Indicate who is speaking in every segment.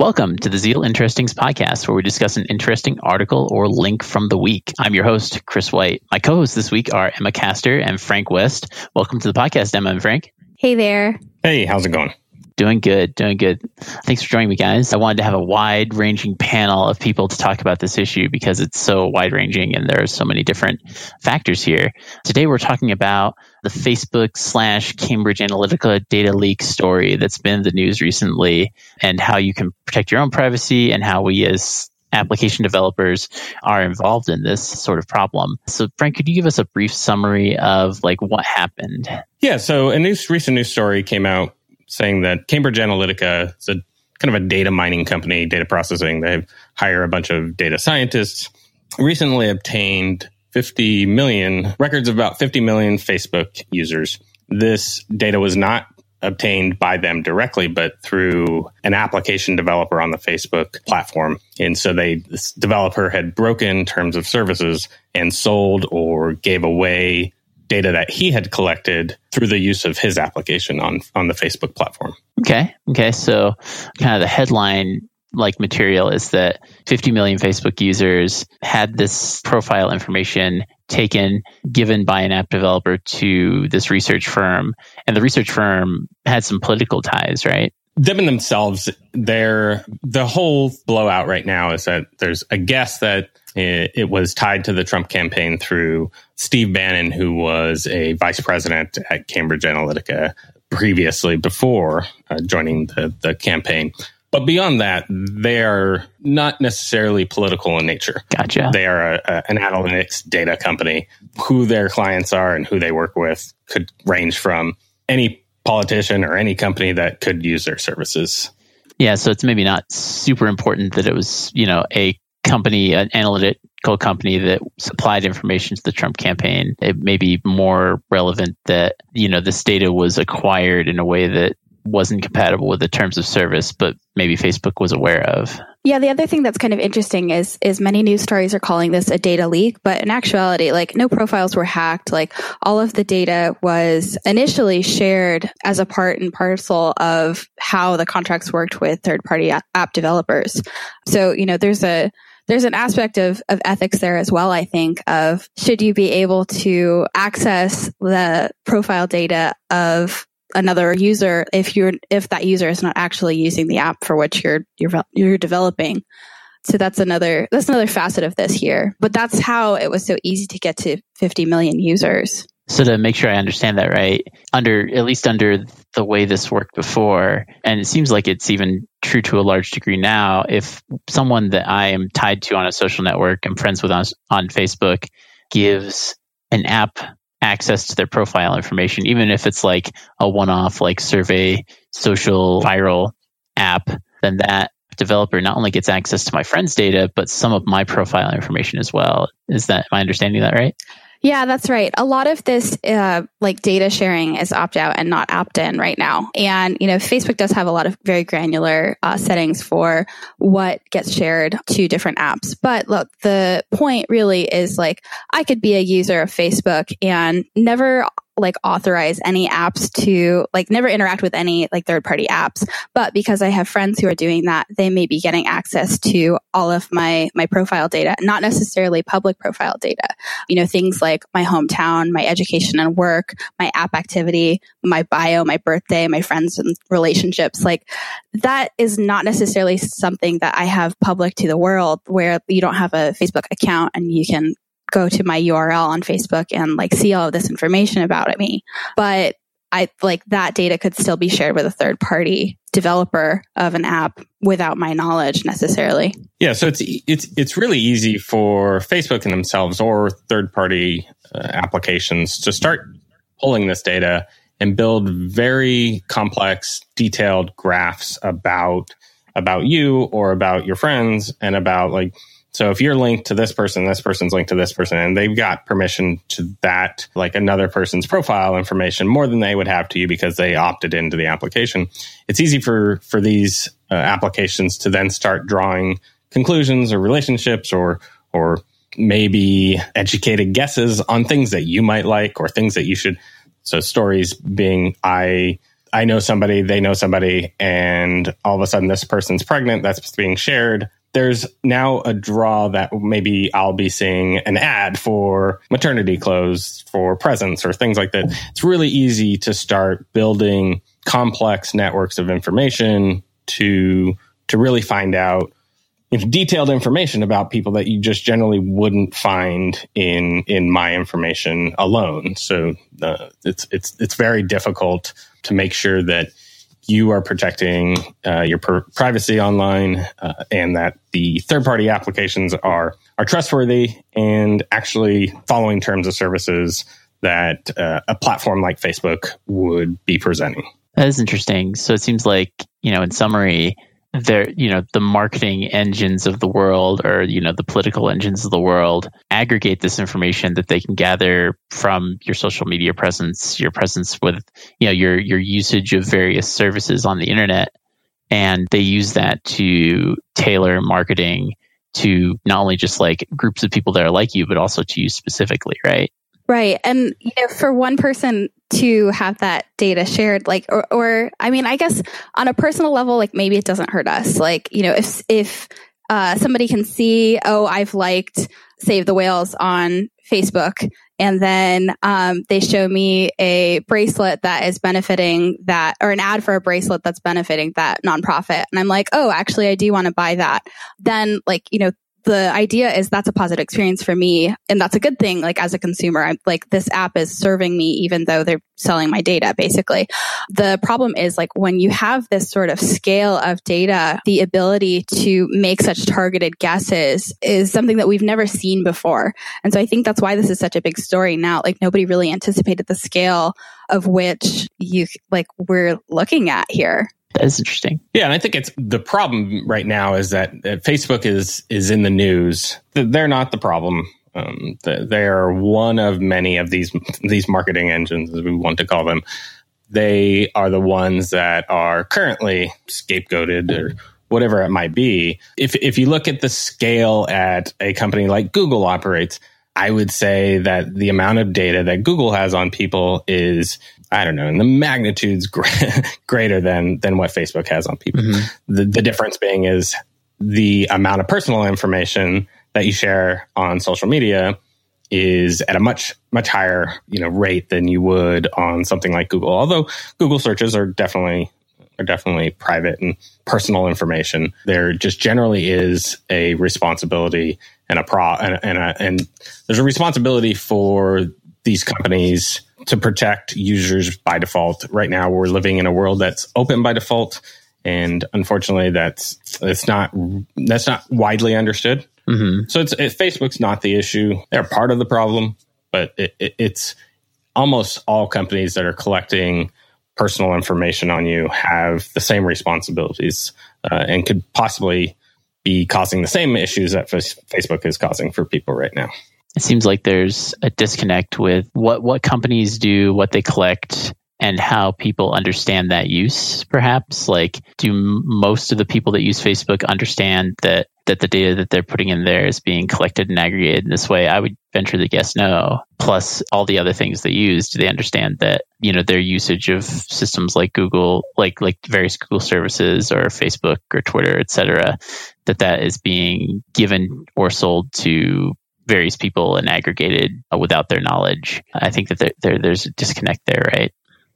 Speaker 1: Welcome to the Zeal Interestings podcast, where we discuss an interesting article or link from the week. I'm your host, Chris White. My co hosts this week are Emma Castor and Frank West. Welcome to the podcast, Emma and Frank.
Speaker 2: Hey there.
Speaker 3: Hey, how's it going?
Speaker 1: Doing good, doing good. Thanks for joining me, guys. I wanted to have a wide ranging panel of people to talk about this issue because it's so wide ranging and there are so many different factors here. Today, we're talking about the Facebook slash Cambridge Analytica data leak story that's been the news recently and how you can protect your own privacy and how we as application developers are involved in this sort of problem. So, Frank, could you give us a brief summary of like what happened?
Speaker 3: Yeah. So, a news recent news story came out saying that Cambridge Analytica is a kind of a data mining company, data processing. They hire a bunch of data scientists. Recently obtained 50 million records of about 50 million Facebook users. This data was not obtained by them directly, but through an application developer on the Facebook platform. And so they, this developer had broken terms of services and sold or gave away data that he had collected through the use of his application on on the Facebook platform.
Speaker 1: Okay. Okay. So kind of the headline like material is that 50 million Facebook users had this profile information taken, given by an app developer to this research firm. And the research firm had some political ties, right?
Speaker 3: Them and themselves, they're the whole blowout right now is that there's a guess that it, it was tied to the Trump campaign through Steve Bannon, who was a vice president at Cambridge Analytica previously before uh, joining the, the campaign. But beyond that, they are not necessarily political in nature.
Speaker 1: Gotcha.
Speaker 3: They are a, a, an analytics data company. Who their clients are and who they work with could range from any politician or any company that could use their services.
Speaker 1: Yeah, so it's maybe not super important that it was, you know, a company, an analytical company that supplied information to the Trump campaign. It may be more relevant that, you know, this data was acquired in a way that wasn't compatible with the terms of service, but maybe Facebook was aware of.
Speaker 2: Yeah, the other thing that's kind of interesting is is many news stories are calling this a data leak, but in actuality, like no profiles were hacked. Like all of the data was initially shared as a part and parcel of how the contracts worked with third party app developers. So, you know, there's a there's an aspect of, of ethics there as well, I think, of should you be able to access the profile data of another user if you're if that user is not actually using the app for which you're you're you're developing. So that's another that's another facet of this here. But that's how it was so easy to get to 50 million users.
Speaker 1: So to make sure I understand that right, under at least under the way this worked before, and it seems like it's even true to a large degree now, if someone that I am tied to on a social network, I'm friends with on, on Facebook, gives an app access to their profile information, even if it's like a one-off like survey social viral app, then that developer not only gets access to my friend's data, but some of my profile information as well. Is that my understanding of that right?
Speaker 2: Yeah, that's right. A lot of this, uh, like data sharing is opt out and not opt in right now. And, you know, Facebook does have a lot of very granular uh, settings for what gets shared to different apps. But look, the point really is like, I could be a user of Facebook and never like authorize any apps to like never interact with any like third party apps. But because I have friends who are doing that, they may be getting access to all of my, my profile data, not necessarily public profile data. You know, things like my hometown, my education and work, my app activity, my bio, my birthday, my friends and relationships. Like that is not necessarily something that I have public to the world where you don't have a Facebook account and you can go to my URL on Facebook and like see all of this information about me. But I like that data could still be shared with a third party developer of an app without my knowledge necessarily.
Speaker 3: Yeah, so it's it's it's really easy for Facebook and themselves or third party uh, applications to start pulling this data and build very complex detailed graphs about about you or about your friends and about like so if you're linked to this person, this person's linked to this person, and they've got permission to that, like another person's profile information more than they would have to you because they opted into the application. It's easy for, for these uh, applications to then start drawing conclusions or relationships or, or maybe educated guesses on things that you might like or things that you should. So stories being, I, I know somebody, they know somebody, and all of a sudden this person's pregnant, that's being shared. There's now a draw that maybe I'll be seeing an ad for maternity clothes, for presents, or things like that. It's really easy to start building complex networks of information to to really find out detailed information about people that you just generally wouldn't find in in my information alone. So uh, it's it's it's very difficult to make sure that you are protecting uh, your per- privacy online uh, and that the third party applications are are trustworthy and actually following terms of services that uh, a platform like Facebook would be presenting.
Speaker 1: That is interesting. So it seems like you know, in summary they're you know the marketing engines of the world or you know the political engines of the world aggregate this information that they can gather from your social media presence your presence with you know your your usage of various services on the internet. And they use that to tailor marketing to not only just like groups of people that are like you but also to you specifically right
Speaker 2: Right. And you know, for one person to have that data shared, like, or, or, I mean, I guess on a personal level, like maybe it doesn't hurt us. Like, you know, if, if, uh, somebody can see, oh, I've liked Save the Whales on Facebook, and then um, they show me a bracelet that is benefiting that, or an ad for a bracelet that's benefiting that nonprofit, and I'm like, oh, actually, I do want to buy that. Then, like, you know, the idea is that's a positive experience for me and that's a good thing like as a consumer. I'm like this app is serving me even though they're selling my data basically. The problem is like when you have this sort of scale of data the ability to make such targeted guesses is something that we've never seen before. And so i think that's why this is such a big story now. Like nobody really anticipated the scale of which you like we're looking at here
Speaker 1: that is interesting.
Speaker 3: Yeah, and I think it's the problem right now is that, that Facebook is is in the news. They're not the problem. Um, they are one of many of these these marketing engines, as we want to call them. They are the ones that are currently scapegoated or whatever it might be. If if you look at the scale at a company like Google operates, I would say that the amount of data that Google has on people is I don't know, and the magnitude's greater than than what Facebook has on people. Mm-hmm. The, the difference being is the amount of personal information that you share on social media is at a much much higher you know rate than you would on something like Google. Although Google searches are definitely are definitely private and personal information. There just generally is a responsibility and a pro and, and, a, and there's a responsibility for these companies to protect users by default. Right now, we're living in a world that's open by default, and unfortunately, that's it's not that's not widely understood. Mm-hmm. So it's it, Facebook's not the issue; they're part of the problem, but it, it, it's almost all companies that are collecting personal information on you have the same responsibilities uh, and could possibly be causing the same issues that Facebook is causing for people right now
Speaker 1: it seems like there's a disconnect with what what companies do, what they collect, and how people understand that use. Perhaps like do most of the people that use Facebook understand that that the data that they're putting in there is being collected and aggregated in this way? I would venture to guess no. Plus all the other things they use, do they understand that you know their usage of systems like Google, like like various Google services or Facebook or Twitter, et cetera, that that is being given or sold to various people and aggregated uh, without their knowledge. I think that there, there, there's a disconnect there, right?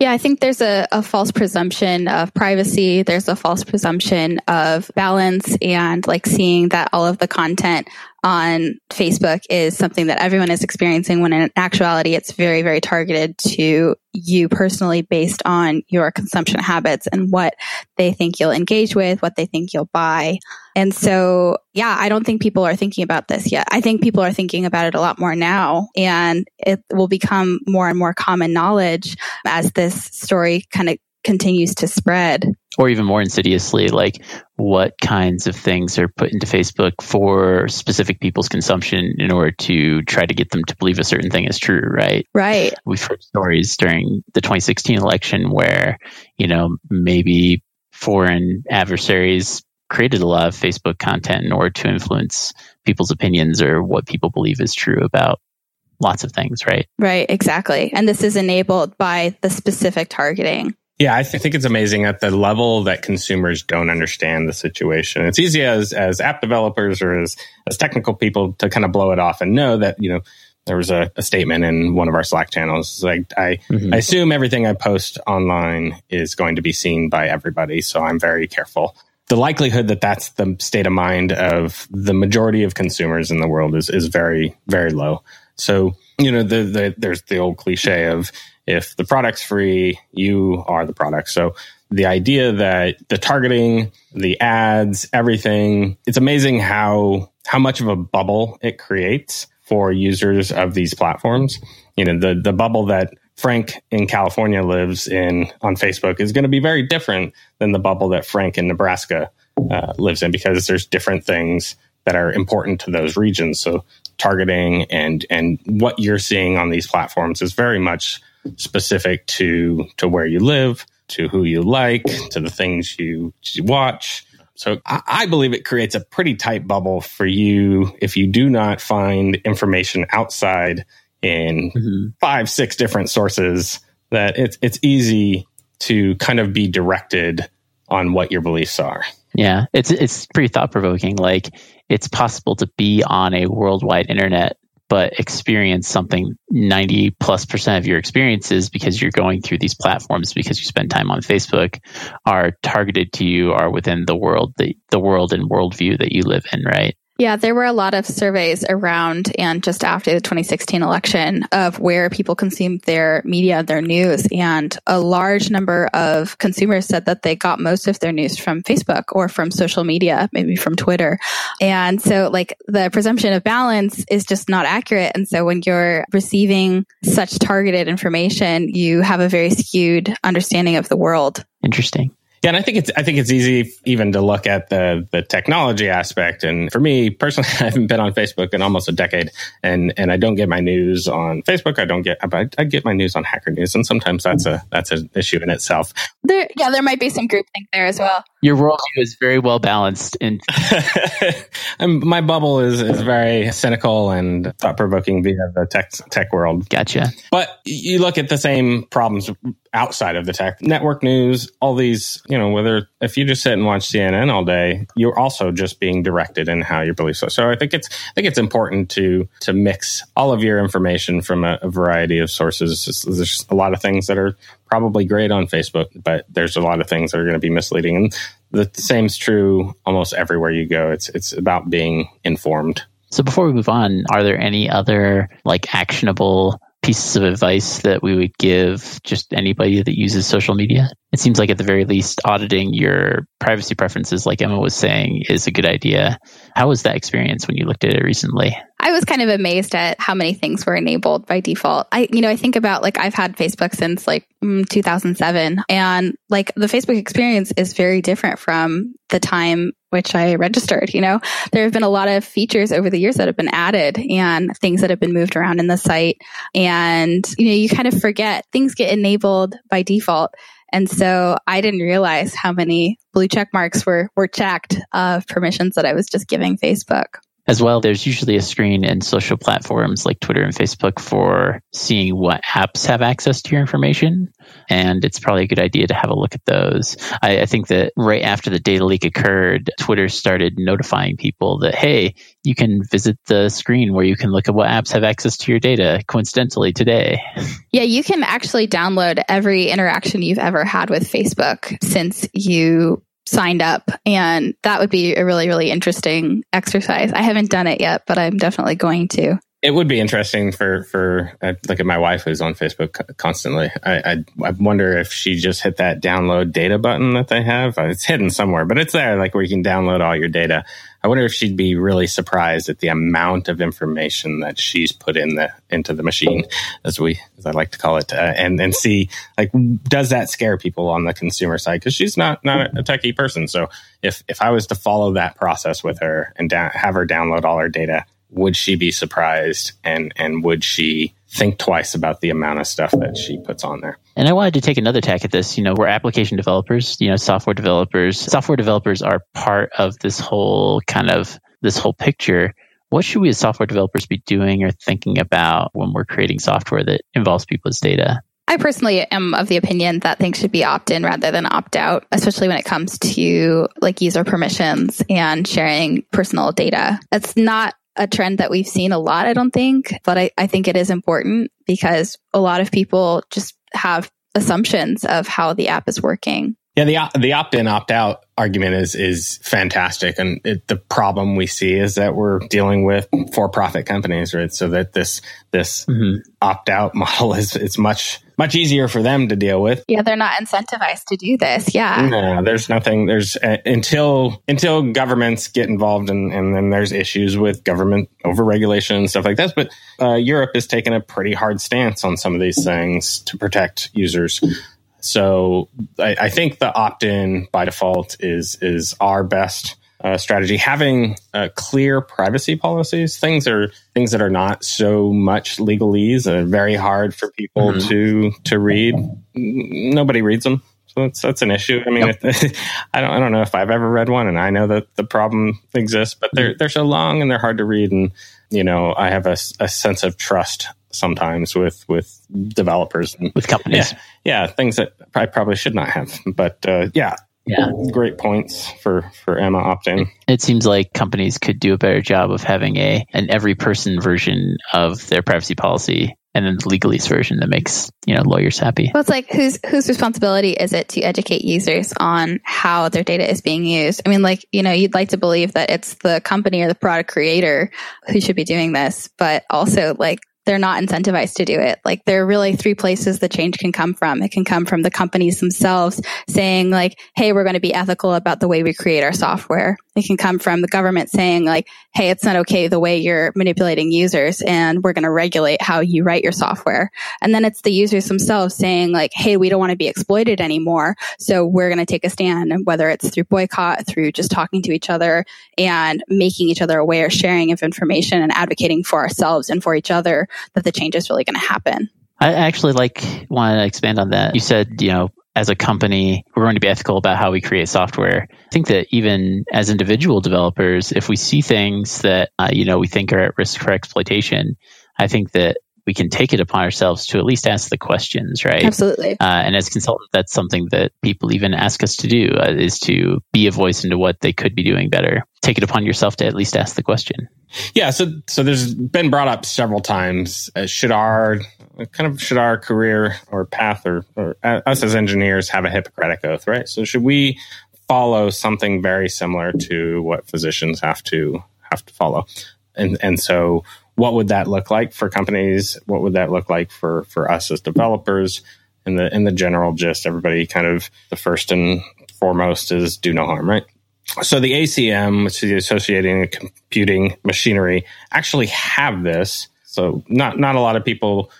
Speaker 2: Yeah, I think there's a, a, false presumption of privacy. There's a false presumption of balance and like seeing that all of the content on Facebook is something that everyone is experiencing when in actuality it's very, very targeted to you personally based on your consumption habits and what they think you'll engage with, what they think you'll buy. And so, yeah, I don't think people are thinking about this yet. I think people are thinking about it a lot more now and it will become more and more common knowledge as this story kind of continues to spread.
Speaker 1: Or even more insidiously, like what kinds of things are put into Facebook for specific people's consumption in order to try to get them to believe a certain thing is true, right?
Speaker 2: Right.
Speaker 1: We've heard stories during the 2016 election where, you know, maybe foreign adversaries created a lot of Facebook content in order to influence people's opinions or what people believe is true about lots of things, right?
Speaker 2: Right, exactly. And this is enabled by the specific targeting
Speaker 3: Yeah, I th- think it's amazing at the level that consumers don't understand the situation. It's easy as as app developers or as as technical people to kind of blow it off and know that you know there was a, a statement in one of our Slack channels like I, mm-hmm. I assume everything I post online is going to be seen by everybody, so I'm very careful. The likelihood that that's the state of mind of the majority of consumers in the world is is very very low. So you know the, the there's the old cliche of if the product's free, you are the product. So the idea that the targeting, the ads, everything, it's amazing how how much of a bubble it creates for users of these platforms. You know, the the bubble that Frank in California lives in on Facebook is going to be very different than the bubble that Frank in Nebraska uh, lives in because there's different things that are important to those regions. So targeting and and what you're seeing on these platforms is very much specific to to where you live, to who you like, to the things you, you watch. So I, I believe it creates a pretty tight bubble for you if you do not find information outside in mm-hmm. five, six different sources. That it's it's easy to kind of be directed on what your beliefs are.
Speaker 1: Yeah, it's it's pretty thought provoking. Like it's possible to be on a worldwide internet but experience something 90 plus percent of your experiences because you're going through these platforms because you spend time on Facebook are targeted to you are within the world the, the world and worldview that you live in, right?
Speaker 2: Yeah, there were a lot of surveys around and just after the 2016 election of where people consume their media, their news. And a large number of consumers said that they got most of their news from Facebook or from social media, maybe from Twitter. And so like the presumption of balance is just not accurate. And so when you're receiving such targeted information, you have a very skewed understanding of the world.
Speaker 1: Interesting.
Speaker 3: Yeah, and I think it's I think it's easy even to look at the the technology aspect. And for me personally, I haven't been on Facebook in almost a decade, and and I don't get my news on Facebook. I don't get I, I get my news on Hacker News, and sometimes that's a that's an issue in itself.
Speaker 2: There, yeah, there might be some groupthink there as well.
Speaker 1: Your worldview is very well balanced, and
Speaker 3: my bubble is is very cynical and thought provoking via the tech tech world.
Speaker 1: Gotcha.
Speaker 3: But you look at the same problems outside of the tech network news, all these, you know, whether if you just sit and watch CNN all day, you're also just being directed in how your beliefs are. So I think it's I think it's important to to mix all of your information from a, a variety of sources. There's a lot of things that are probably great on Facebook, but there's a lot of things that are going to be misleading. And the same's true almost everywhere you go. It's it's about being informed.
Speaker 1: So before we move on, are there any other like actionable pieces of advice that we would give just anybody that uses social media? It seems like at the very least, auditing your privacy preferences, like Emma was saying, is a good idea. How was that experience when you looked at it recently?
Speaker 2: I was kind of amazed at how many things were enabled by default. I, you know, I think about like I've had Facebook since like mm, 2007 and like the Facebook experience is very different from the time which I registered, you know, there have been a lot of features over the years that have been added and things that have been moved around in the site. And, you know, you kind of forget things get enabled by default. And so I didn't realize how many blue check marks were, were checked of permissions that I was just giving Facebook
Speaker 1: as well, there's usually a screen in social platforms like Twitter and Facebook for seeing what apps have access to your information. And it's probably a good idea to have a look at those. I, I think that right after the data leak occurred, Twitter started notifying people that, hey, you can visit the screen where you can look at what apps have access to your data coincidentally today.
Speaker 2: Yeah, you can actually download every interaction you've ever had with Facebook since you signed up and that would be a really really interesting exercise i haven't done it yet but i'm definitely going to
Speaker 3: it would be interesting for for uh, look at my wife who's on Facebook constantly. I, I, I wonder if she just hit that download data button that they have. Uh, it's hidden somewhere, but it's there, like where you can download all your data. I wonder if she'd be really surprised at the amount of information that she's put in the into the machine, as we as I like to call it, uh, and and see like does that scare people on the consumer side because she's not not a techie person. So if if I was to follow that process with her and da- have her download all her data would she be surprised and and would she think twice about the amount of stuff that she puts on there.
Speaker 1: And I wanted to take another tack at this. You know, we're application developers, you know, software developers. Software developers are part of this whole kind of this whole picture. What should we as software developers be doing or thinking about when we're creating software that involves people's data?
Speaker 2: I personally am of the opinion that things should be opt in rather than opt out, especially when it comes to like user permissions and sharing personal data. It's not a trend that we've seen a lot, I don't think, but I, I think it is important because a lot of people just have assumptions of how the app is working.
Speaker 3: Yeah, the the opt in opt out argument is is fantastic, and it, the problem we see is that we're dealing with for profit companies, right? So that this this mm-hmm. opt out model is it's much much easier for them to deal with.
Speaker 2: Yeah, they're not incentivized to do this. Yeah,
Speaker 3: no, there's nothing. There's uh, until until governments get involved, and and then there's issues with government overregulation and stuff like that. But uh, Europe has taken a pretty hard stance on some of these things to protect users. So I, I think the opt-in by default is is our best uh, strategy. Having uh, clear privacy policies, things are things that are not so much legalese and very hard for people mm-hmm. to to read. Nobody reads them, so that's that's an issue. I mean, yep. I don't I don't know if I've ever read one, and I know that the problem exists, but they're they're so long and they're hard to read, and you know I have a, a sense of trust sometimes with with developers and
Speaker 1: with companies.
Speaker 3: Yeah, yeah, things that I probably should not have. But uh, yeah, yeah, great points for for Emma opt-in.
Speaker 1: It seems like companies could do a better job of having a an every person version of their privacy policy and then the legalese version that makes you know lawyers happy.
Speaker 2: Well, it's like whose whose responsibility is it to educate users on how their data is being used? I mean, like you know, you'd like to believe that it's the company or the product creator who should be doing this, but also like they're not incentivized to do it. Like there are really three places the change can come from. It can come from the companies themselves saying like, Hey, we're going to be ethical about the way we create our software. It can come from the government saying like, Hey, it's not okay the way you're manipulating users and we're going to regulate how you write your software. And then it's the users themselves saying like, Hey, we don't want to be exploited anymore. So we're going to take a stand and whether it's through boycott, through just talking to each other and making each other aware, sharing of information and advocating for ourselves and for each other that the change is really going to happen.
Speaker 1: I actually like want to expand on that. You said, you know, as a company, we're going to be ethical about how we create software. I think that even as individual developers, if we see things that uh, you know we think are at risk for exploitation, I think that we can take it upon ourselves to at least ask the questions, right?
Speaker 2: Absolutely. Uh,
Speaker 1: and as consultants, that's something that people even ask us to do uh, is to be a voice into what they could be doing better. Take it upon yourself to at least ask the question.
Speaker 3: Yeah. So, so there's been brought up several times. Uh, should our kind of should our career or path or, or uh, us as engineers have a Hippocratic oath, right? So should we follow something very similar to what physicians have to have to follow? And and so what would that look like for companies? What would that look like for for us as developers? In the in the general gist, everybody kind of the first and foremost is do no harm, right? So the ACM, which is the Associating Computing Machinery, actually have this. So not not a lot of people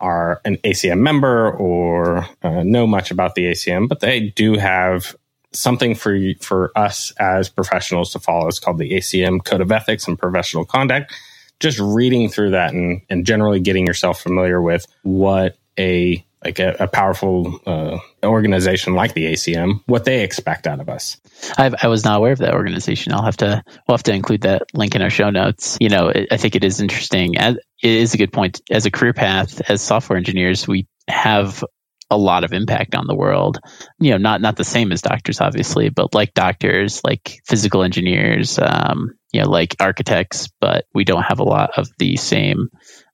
Speaker 3: are an ACM member or uh, know much about the ACM, but they do have something for for us as professionals to follow. It's called the ACM Code of Ethics and Professional Conduct just reading through that and, and generally getting yourself familiar with what a like a, a powerful uh, organization like the ACM, what they expect out of us.
Speaker 1: I've, i was not aware of that organization. I'll have to we'll have to include that link in our show notes. You know, it, I think it is interesting. As, it is a good point. As a career path, as software engineers, we have a lot of impact on the world. You know, not not the same as doctors, obviously, but like doctors, like physical engineers, um, you know, like architects, but we don't have a lot of the same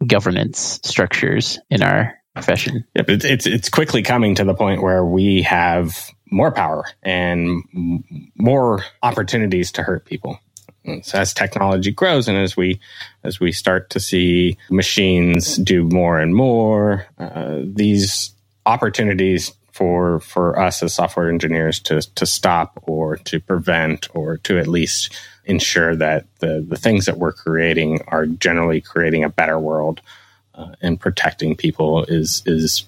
Speaker 1: governance structures in our profession.
Speaker 3: Yep, it's it's, it's quickly coming to the point where we have more power and more opportunities to hurt people. So as technology grows and as we as we start to see machines do more and more, uh, these opportunities for for us as software engineers to to stop or to prevent or to at least ensure that the the things that we're creating are generally creating a better world uh, and protecting people is is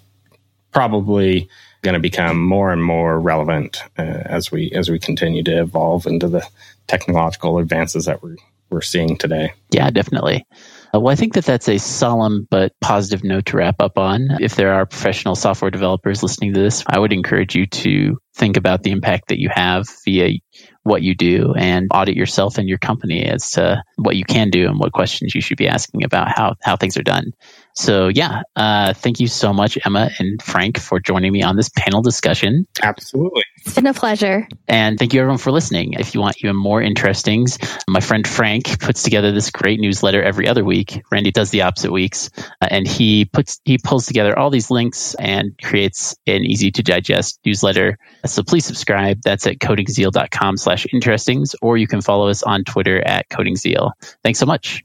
Speaker 3: probably going to become more and more relevant uh, as we as we continue to evolve into the technological advances that we're we're seeing today.
Speaker 1: Yeah, definitely. Uh, well, I think that that's a solemn but positive note to wrap up on. If there are professional software developers listening to this, I would encourage you to think about the impact that you have via what you do and audit yourself and your company as to what you can do and what questions you should be asking about how, how things are done. So, yeah, uh, thank you so much, Emma and Frank, for joining me on this panel discussion.
Speaker 3: Absolutely.
Speaker 2: It's been a pleasure.
Speaker 1: And thank you, everyone, for listening. If you want even more interestings, my friend Frank puts together this great newsletter every other week. Randy does the opposite weeks, uh, and he puts he pulls together all these links and creates an easy to digest newsletter. So please subscribe. That's at codingzeal.com slash interestings, or you can follow us on Twitter at codingzeal. Thanks so much.